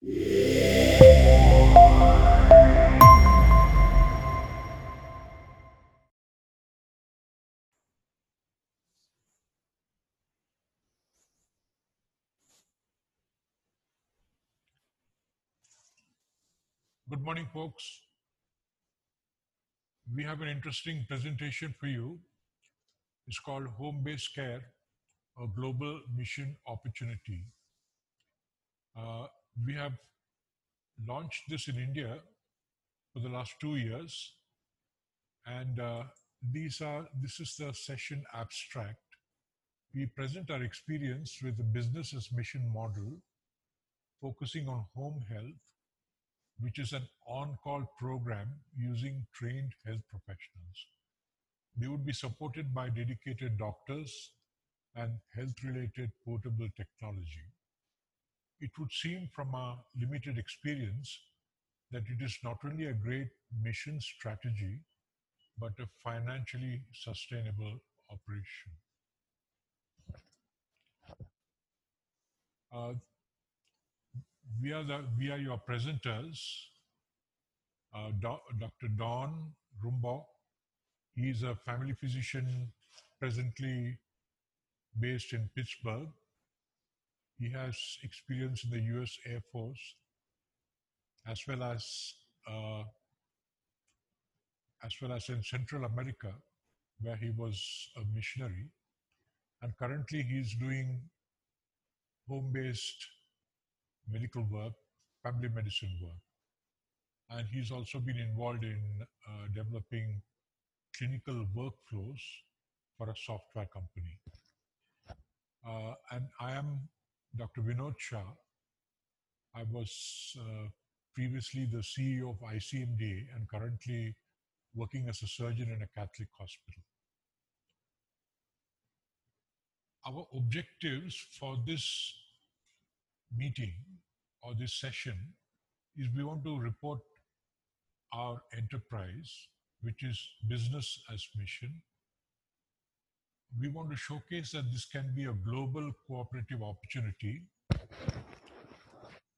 Good morning, folks. We have an interesting presentation for you. It's called Home Based Care, a Global Mission Opportunity. Uh, we have launched this in India for the last two years. And uh, these are, this is the session abstract. We present our experience with the business as mission model, focusing on home health which is an on-call program using trained health professionals. They would be supported by dedicated doctors and health-related portable technology. It would seem from our limited experience that it is not only a great mission strategy, but a financially sustainable operation. Uh, we are the we are your presenters. Uh, Dr. Don Rumbaugh. He is a family physician presently based in Pittsburgh. He has experience in the U.S. Air Force as well as uh, as well as in Central America, where he was a missionary. And currently, he's doing home-based medical work, family medicine work. And he's also been involved in uh, developing clinical workflows for a software company. Uh, and I am Dr. Vinod Shah. I was uh, previously the CEO of ICMD and currently working as a surgeon in a Catholic hospital. Our objectives for this meeting or this session is we want to report our enterprise, which is business as mission. We want to showcase that this can be a global cooperative opportunity.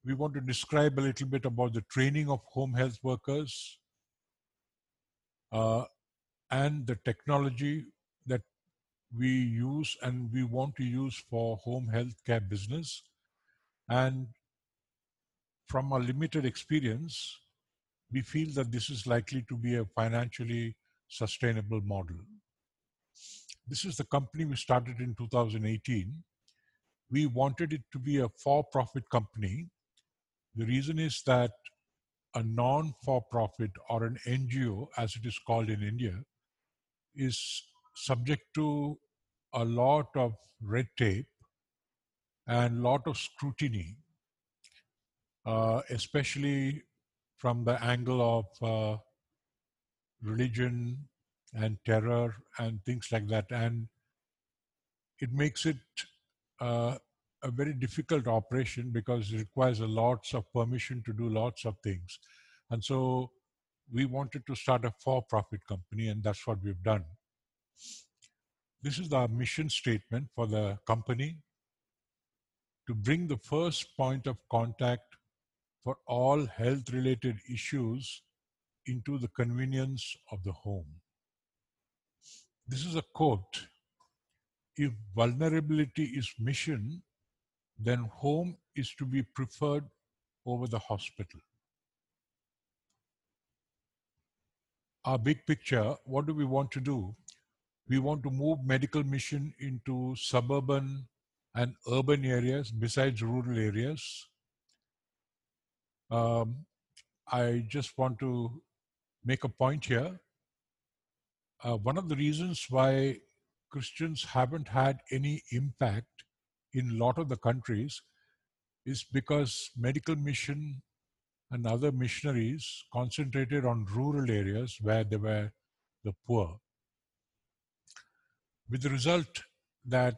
We want to describe a little bit about the training of home health workers uh, and the technology that we use and we want to use for home health care business and from our limited experience, we feel that this is likely to be a financially sustainable model. This is the company we started in 2018. We wanted it to be a for profit company. The reason is that a non for profit or an NGO, as it is called in India, is subject to a lot of red tape and lot of scrutiny uh, especially from the angle of uh, religion and terror and things like that. And it makes it uh, a very difficult operation because it requires a lots of permission to do lots of things. And so we wanted to start a for-profit company, and that's what we've done. This is our mission statement for the company to bring the first point of contact for all health related issues into the convenience of the home. This is a quote. If vulnerability is mission, then home is to be preferred over the hospital. Our big picture, what do we want to do? We want to move medical mission into suburban and urban areas besides rural areas um, I just want to make a point here. Uh, one of the reasons why Christians haven't had any impact in a lot of the countries is because medical mission and other missionaries concentrated on rural areas where they were the poor. With the result that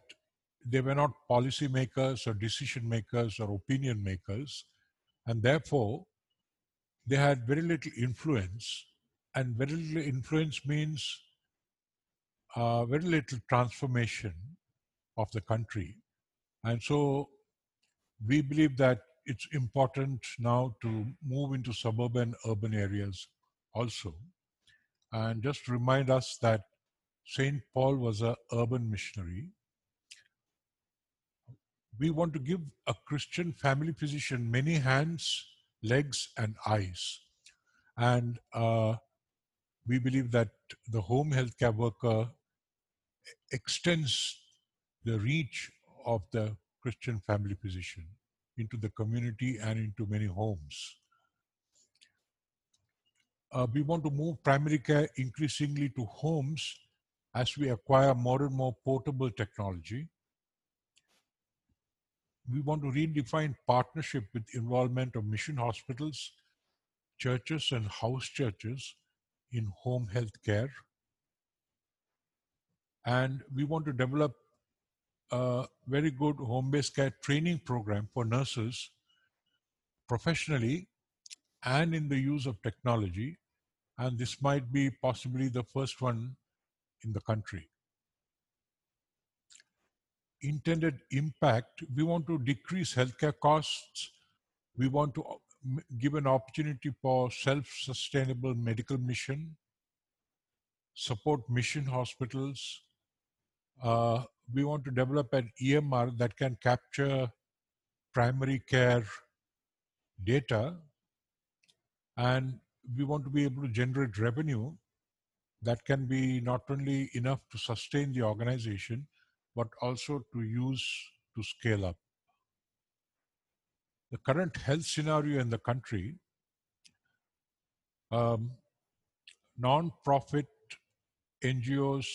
they were not policy makers or decision makers or opinion makers, and therefore, they had very little influence. And very little influence means uh, very little transformation of the country. And so we believe that it's important now to move into suburban urban areas also. And just remind us that St. Paul was an urban missionary. We want to give a Christian family physician many hands, legs, and eyes. And uh, we believe that the home healthcare worker extends the reach of the Christian family physician into the community and into many homes. Uh, we want to move primary care increasingly to homes as we acquire more and more portable technology. We want to redefine partnership with involvement of mission hospitals, churches and house churches in home health care. And we want to develop a very good home-based care training program for nurses professionally and in the use of technology. And this might be possibly the first one in the country. Intended impact, we want to decrease healthcare costs. We want to give an opportunity for self-sustainable medical mission, support mission hospitals, uh, we want to develop an EMR that can capture primary care data and we want to be able to generate revenue that can be not only enough to sustain the organization but also to use to scale up. The current health scenario in the country, um, non-profit NGOs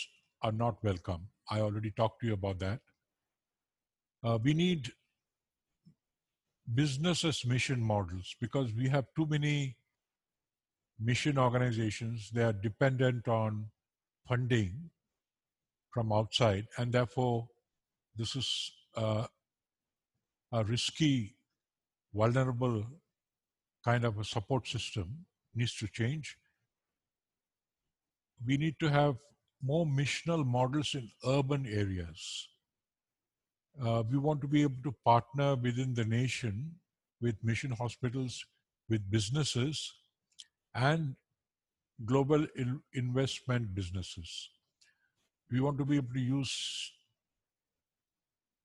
are not welcome. I already talked to you about that. Uh, we need business as mission models because we have too many mission organizations. They are dependent on funding from outside, and therefore, this is uh, a risky, vulnerable kind of a support system needs to change. We need to have more missional models in urban areas. Uh, we want to be able to partner within the nation with mission hospitals, with businesses, and global in investment businesses. We want to be able to use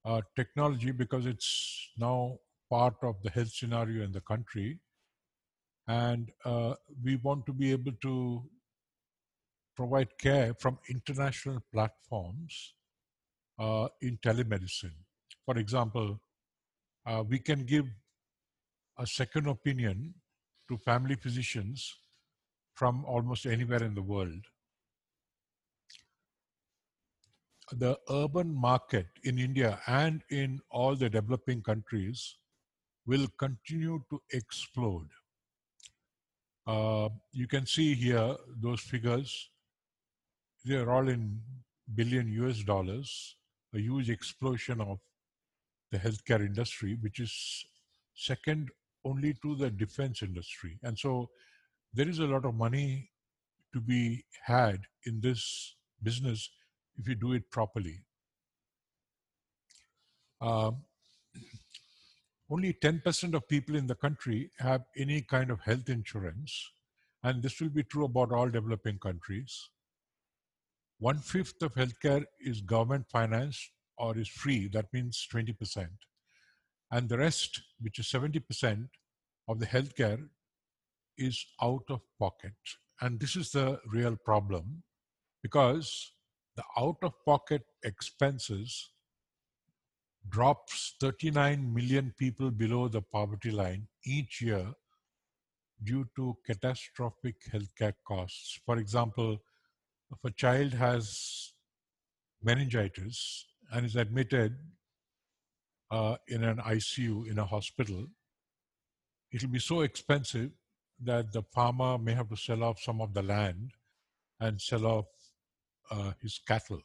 uh, technology because it's now part of the health scenario in the country. And uh, we want to be able to provide care from international platforms uh, in telemedicine. For example, uh, we can give a second opinion to family physicians from almost anywhere in the world. The urban market in India and in all the developing countries will continue to explode. Uh, you can see here those figures they're all in billion US dollars, a huge explosion of the healthcare industry, which is second only to the defense industry. And so there is a lot of money to be had in this business if you do it properly. Um, only 10% of people in the country have any kind of health insurance, and this will be true about all developing countries. One fifth of healthcare is government financed or is free, that means 20%. And the rest, which is 70% of the healthcare, is out of pocket. And this is the real problem because the out of pocket expenses drops 39 million people below the poverty line each year due to catastrophic healthcare costs. For example, if a child has meningitis and is admitted uh, in an ICU in a hospital, it will be so expensive that the farmer may have to sell off some of the land and sell off uh, his cattle.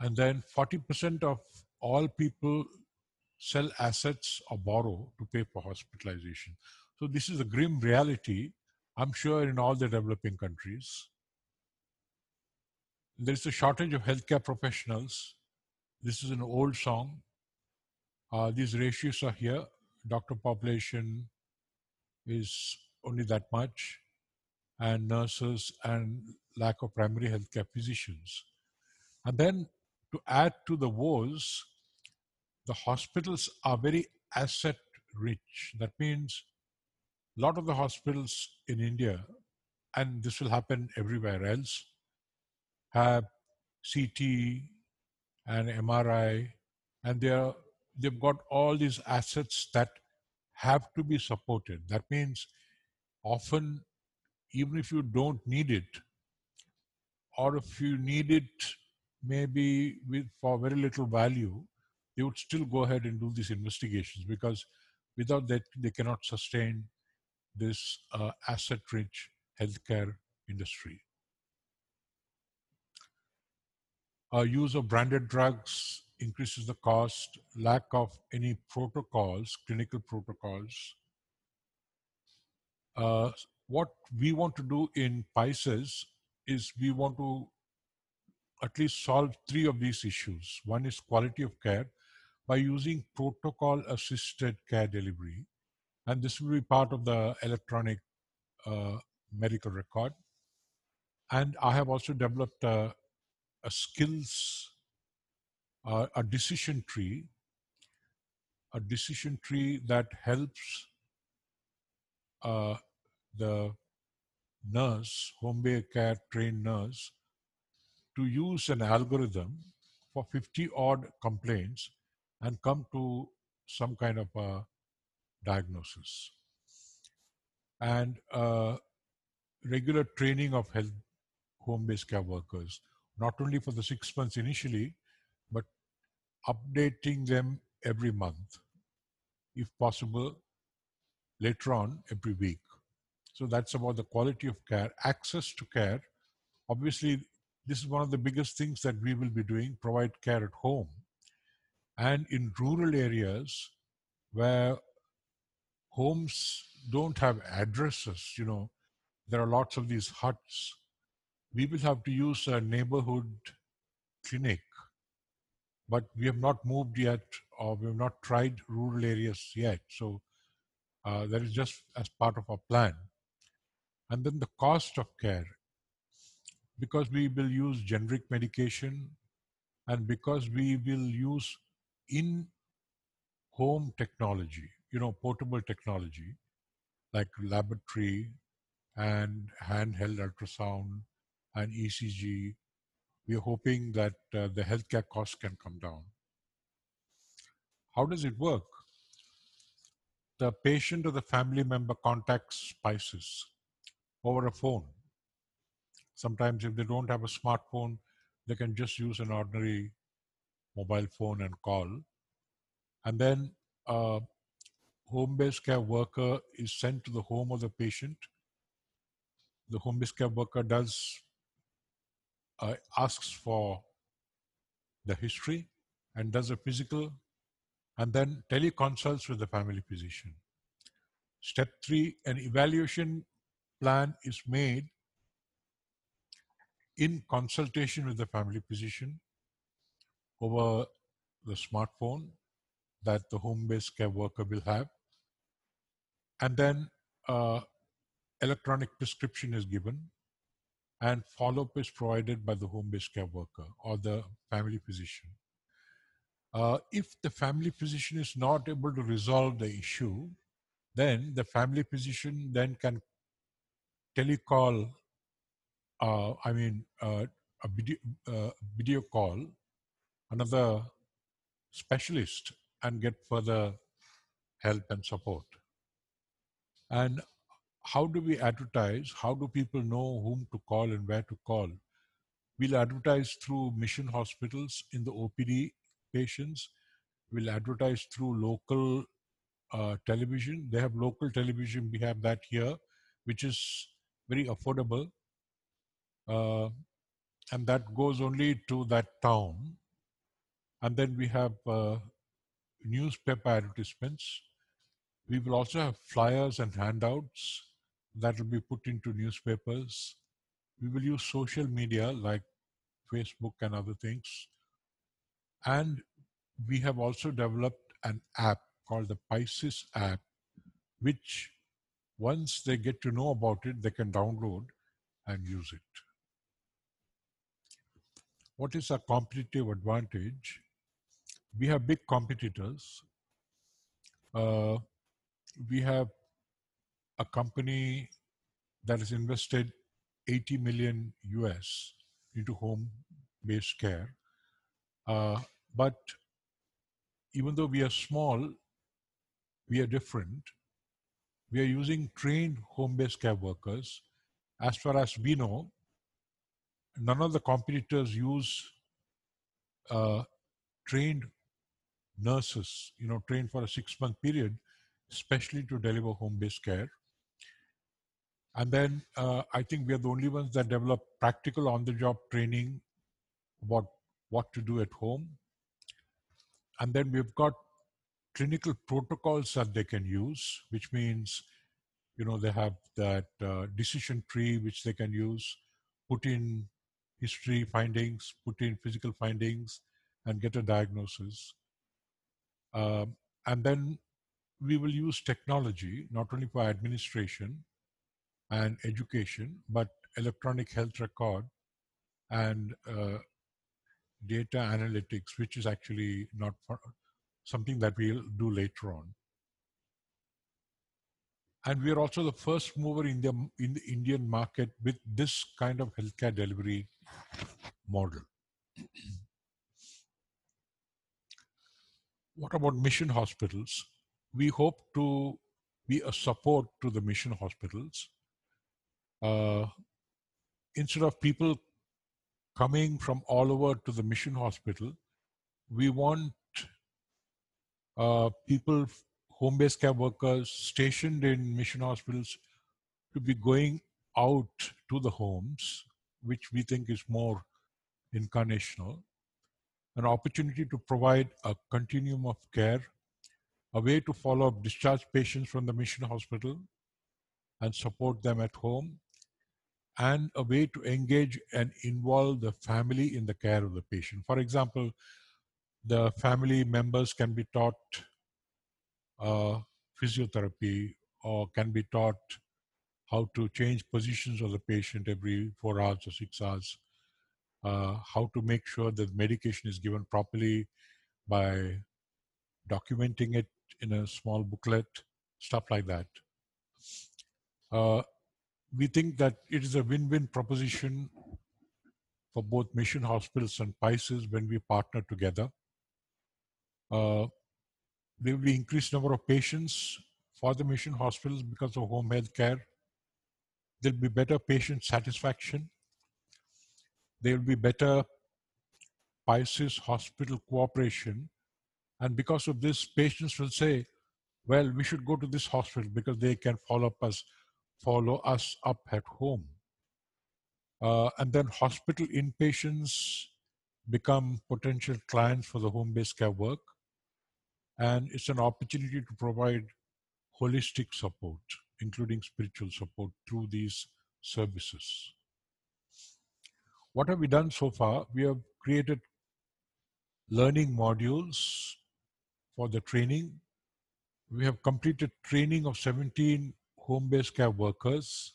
And then 40% of all people sell assets or borrow to pay for hospitalization. So this is a grim reality, I'm sure, in all the developing countries. There's a shortage of healthcare professionals. This is an old song. Uh, these ratios are here. doctor population is only that much, and nurses and lack of primary healthcare physicians. And then to add to the woes, the hospitals are very asset rich. That means a lot of the hospitals in India, and this will happen everywhere else, have CT and MRI, and they are, they've got all these assets that have to be supported. That means often, even if you don't need it, or if you need it maybe with for very little value, they would still go ahead and do these investigations because without that they cannot sustain this uh, asset-rich healthcare industry. Our use of branded drugs increases the cost, lack of any protocols, clinical protocols. Uh, what we want to do in Pisces is we want to at least solve three of these issues. One is quality of care by using protocol assisted care delivery. And this will be part of the electronic uh, medical record. And I have also developed a, a skills, uh, a decision tree, a decision tree that helps uh, the nurse, home based care trained nurse, to use an algorithm for 50 odd complaints and come to some kind of a diagnosis. And uh, regular training of health home-based care workers, not only for the six months initially, but updating them every month, if possible, later on every week. So that's about the quality of care, access to care. Obviously, this is one of the biggest things that we will be doing, provide care at home. And in rural areas where homes don't have addresses, you know, there are lots of these huts. We will have to use a neighborhood clinic, but we have not moved yet, or we have not tried rural areas yet. So uh, that is just as part of our plan. And then the cost of care because we will use generic medication and because we will use in home technology, you know, portable technology like laboratory and handheld ultrasound and ECG, we are hoping that uh, the healthcare costs can come down. How does it work? The patient or the family member contacts Pisces over a phone Sometimes if they don't have a smartphone, they can just use an ordinary mobile phone and call. And then a home-based care worker is sent to the home of the patient. The home-based care worker does uh, asks for the history and does a physical and then teleconsults with the family physician. Step three, an evaluation plan is made in consultation with the family physician over the smartphone that the home-based care worker will have. And then uh, electronic prescription is given and follow-up is provided by the home-based care worker or the family physician. Uh, if the family physician is not able to resolve the issue, then the family physician then can telecall uh, I mean, uh, a video, uh, video call another specialist and get further help and support. And how do we advertise? How do people know whom to call and where to call? We'll advertise through mission hospitals in the OPD patients. We'll advertise through local uh, television. They have local television. We have that here, which is very affordable uh, and that goes only to that town. And then we have uh, newspaper advertisements. We will also have flyers and handouts that will be put into newspapers. We will use social media like Facebook and other things. And we have also developed an app called the Pisces app, which once they get to know about it, they can download and use it. What is our competitive advantage? We have big competitors. Uh, we have a company that has invested 80 million US into home-based care. Uh, but even though we are small, we are different. We are using trained home-based care workers. As far as we know, none of the competitors use uh, trained nurses, you know, trained for a six-month period, especially to deliver home-based care. And then uh, I think we are the only ones that develop practical on-the-job training about what to do at home. And then we've got clinical protocols that they can use, which means, you know, they have that uh, decision tree which they can use, put in history findings, put in physical findings, and get a diagnosis. Um, and then we will use technology, not only for administration, and education, but electronic health record and uh, data analytics, which is actually not something that we'll do later on. And we are also the first mover in the, in the Indian market with this kind of healthcare delivery model. what about mission hospitals? We hope to be a support to the mission hospitals uh, instead of people coming from all over to the mission hospital, we want uh, people, home-based care workers stationed in mission hospitals to be going out to the homes, which we think is more incarnational, an opportunity to provide a continuum of care, a way to follow up discharged patients from the mission hospital and support them at home, and a way to engage and involve the family in the care of the patient. For example, the family members can be taught uh, physiotherapy or can be taught how to change positions of the patient every four hours or six hours, uh, how to make sure that medication is given properly by documenting it in a small booklet, stuff like that. Uh, we think that it is a win-win proposition for both mission hospitals and Pisces when we partner together. Uh, there will be increased number of patients for the mission hospitals because of home health care. There'll be better patient satisfaction. There will be better Pisces hospital cooperation. And because of this, patients will say, well, we should go to this hospital because they can follow up us follow us up at home. Uh, and then hospital inpatients become potential clients for the home-based care work. And it's an opportunity to provide holistic support, including spiritual support through these services. What have we done so far? We have created learning modules for the training. We have completed training of 17 home-based care workers.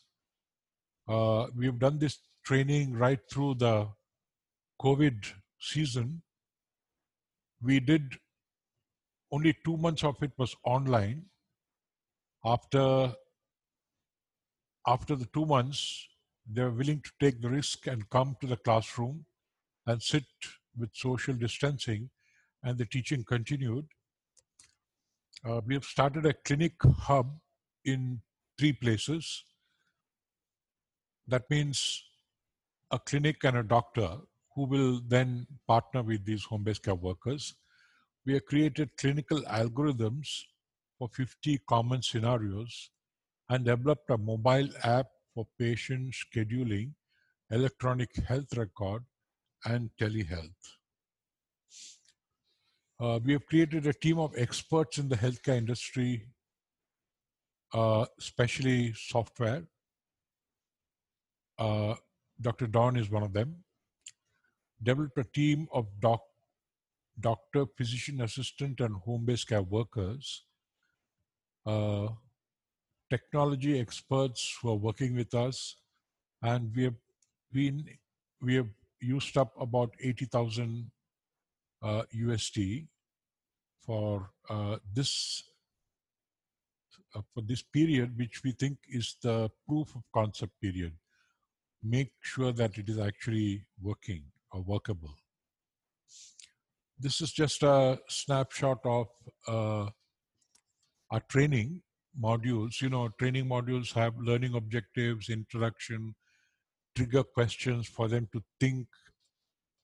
Uh, we've done this training right through the COVID season. We did only two months of it was online. After after the two months, they were willing to take the risk and come to the classroom and sit with social distancing, and the teaching continued. Uh, we have started a clinic hub in three places. That means a clinic and a doctor who will then partner with these home-based care workers. We have created clinical algorithms for 50 common scenarios and developed a mobile app for patient scheduling, electronic health record, and telehealth. Uh, we have created a team of experts in the healthcare industry uh, especially software. Uh, Dr. Don is one of them. Developed a team of doc, doctor, physician assistant, and home-based care workers uh, technology experts who are working with us, and we have been we have used up about eighty thousand uh, USD for uh, this for this period, which we think is the proof of concept period. Make sure that it is actually working or workable. This is just a snapshot of uh, our training modules. You know, training modules have learning objectives, introduction, trigger questions for them to think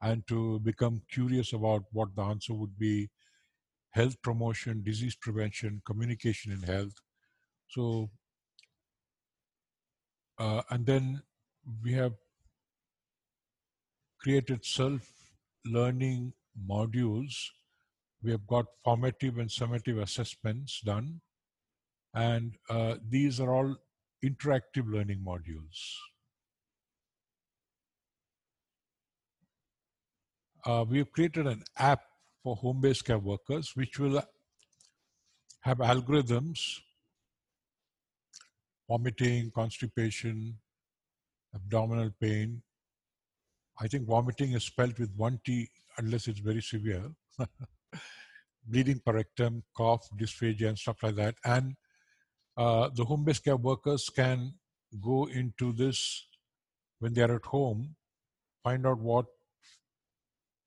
and to become curious about what the answer would be health promotion, disease prevention, communication in health. So, uh, and then we have created self-learning modules. We have got formative and summative assessments done. And uh, these are all interactive learning modules. Uh, we have created an app for home-based care workers, which will have algorithms, vomiting, constipation, abdominal pain. I think vomiting is spelled with one T unless it's very severe. Bleeding per rectum, cough, dysphagia, and stuff like that. And uh, the home-based care workers can go into this when they are at home, find out what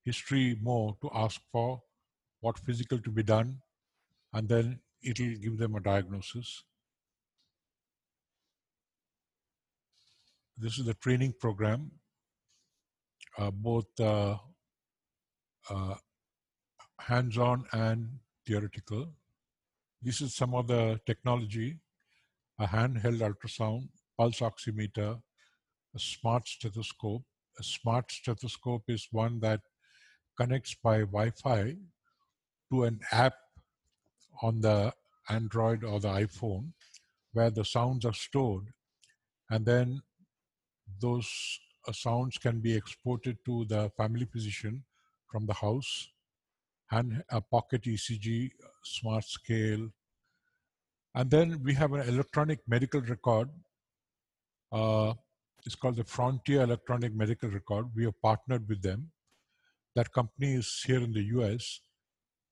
history more to ask for, what physical to be done, and then it'll give them a diagnosis. This is the training program, uh, both uh, uh, hands-on and theoretical. This is some of the technology, a handheld ultrasound, pulse oximeter, a smart stethoscope. A smart stethoscope is one that connects by Wi-Fi to an app on the Android or the iPhone where the sounds are stored and then those uh, sounds can be exported to the family physician from the house and a pocket ECG, smart scale. And then we have an electronic medical record. Uh, it's called the Frontier Electronic Medical Record. We have partnered with them that company is here in the US.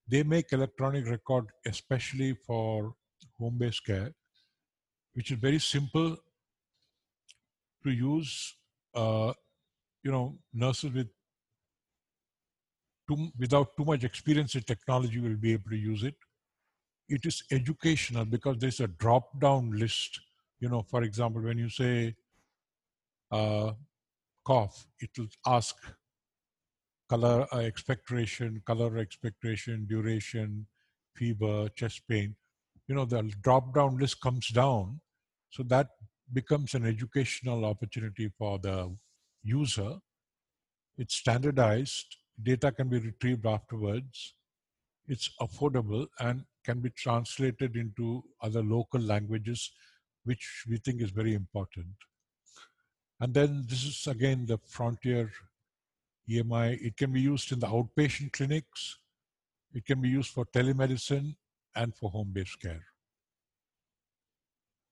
They make electronic record especially for home-based care, which is very simple to use. Uh, you know, nurses with too, without too much experience in technology will be able to use it. It is educational because there's a drop-down list. You know, for example, when you say uh, cough, it will ask color uh, expectoration, color expectoration, duration, fever, chest pain. You know, the drop down list comes down. So that becomes an educational opportunity for the user. It's standardized, data can be retrieved afterwards. It's affordable and can be translated into other local languages, which we think is very important. And then this is again the frontier EMR. It can be used in the outpatient clinics. It can be used for telemedicine and for home-based care.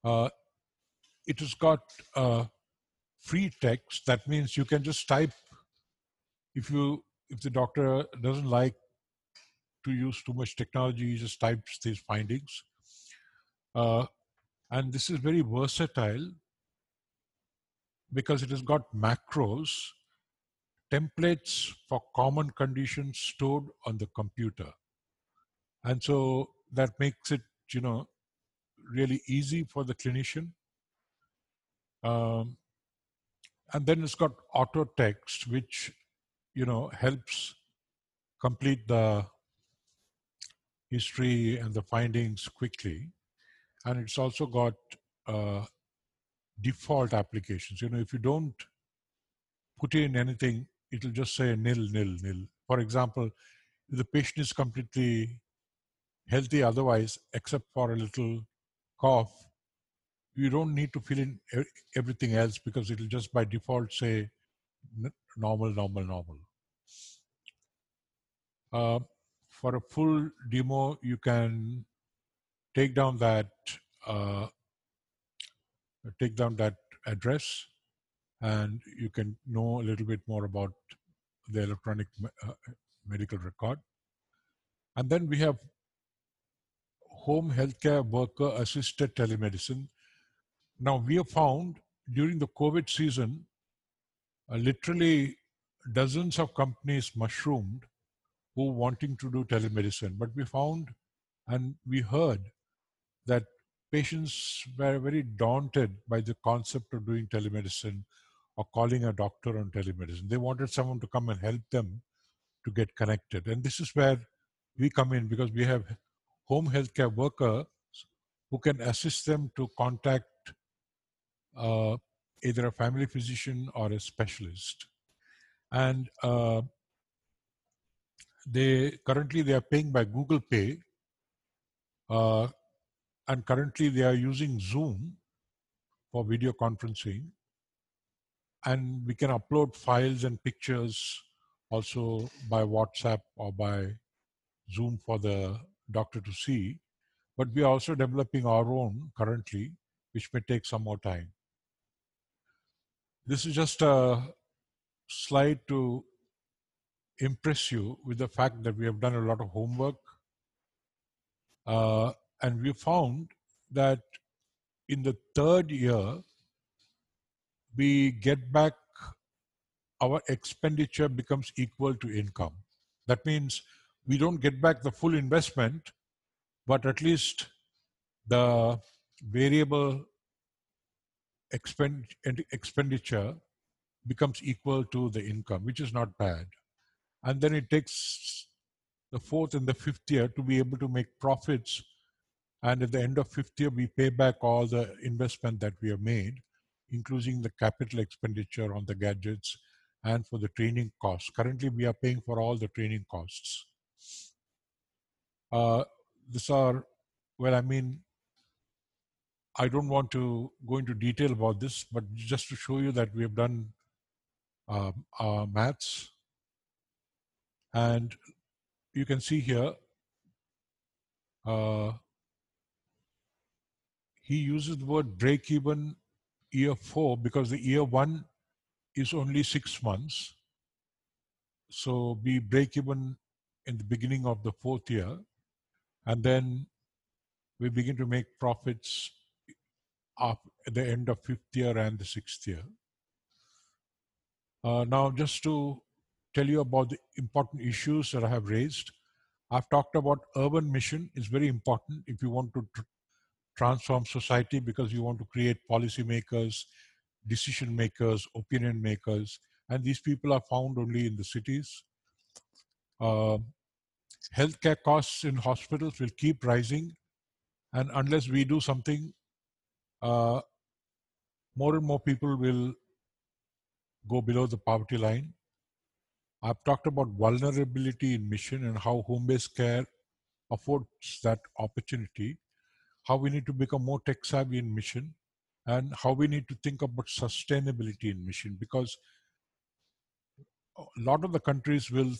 Uh, it has got uh, free text. That means you can just type. If you if the doctor doesn't like to use too much technology, he just types these findings. Uh, and this is very versatile because it has got macros templates for common conditions stored on the computer. And so that makes it, you know, really easy for the clinician. Um, and then it's got auto text, which, you know, helps complete the history and the findings quickly. And it's also got uh, default applications. You know, if you don't put in anything it will just say nil, nil, nil. For example, if the patient is completely healthy otherwise, except for a little cough, you don't need to fill in everything else because it will just by default say normal, normal, normal. Uh, for a full demo, you can take down that uh, take down that address and you can know a little bit more about the electronic uh, medical record. And then we have home healthcare worker assisted telemedicine. Now we have found during the COVID season, uh, literally dozens of companies mushroomed who wanting to do telemedicine. But we found and we heard that patients were very daunted by the concept of doing telemedicine or calling a doctor on telemedicine. They wanted someone to come and help them to get connected. And this is where we come in because we have home healthcare workers who can assist them to contact uh, either a family physician or a specialist. And uh, they currently they are paying by Google Pay, uh, and currently they are using Zoom for video conferencing and we can upload files and pictures also by WhatsApp or by Zoom for the doctor to see. But we are also developing our own currently, which may take some more time. This is just a slide to impress you with the fact that we have done a lot of homework. Uh, and we found that in the third year, we get back our expenditure becomes equal to income. That means we don't get back the full investment, but at least the variable expend expenditure becomes equal to the income, which is not bad. And then it takes the fourth and the fifth year to be able to make profits. And at the end of fifth year, we pay back all the investment that we have made including the capital expenditure on the gadgets and for the training costs. Currently, we are paying for all the training costs. Uh, these are, well, I mean, I don't want to go into detail about this, but just to show you that we have done um, our maths. And you can see here, uh, he uses the word break even year four because the year one is only six months. So we break even in the beginning of the fourth year, and then we begin to make profits at the end of fifth year and the sixth year. Uh, now, just to tell you about the important issues that I have raised, I've talked about urban mission is very important if you want to transform society because you want to create policymakers, decision makers, opinion makers, and these people are found only in the cities. Uh, healthcare costs in hospitals will keep rising, and unless we do something, uh, more and more people will go below the poverty line. I've talked about vulnerability in mission and how home-based care affords that opportunity how we need to become more tech savvy in mission, and how we need to think about sustainability in mission because a lot of the countries will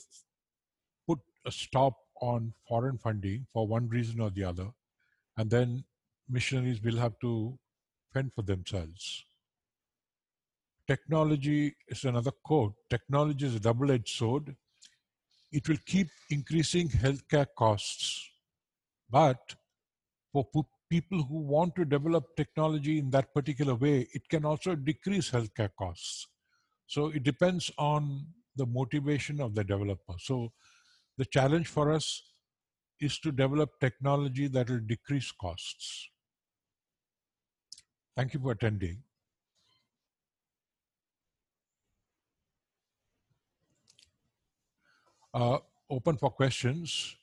put a stop on foreign funding for one reason or the other, and then missionaries will have to fend for themselves. Technology is another quote. Technology is a double edged sword. It will keep increasing healthcare costs, but for people who want to develop technology in that particular way, it can also decrease healthcare costs. So it depends on the motivation of the developer. So the challenge for us is to develop technology that will decrease costs. Thank you for attending. Uh, open for questions.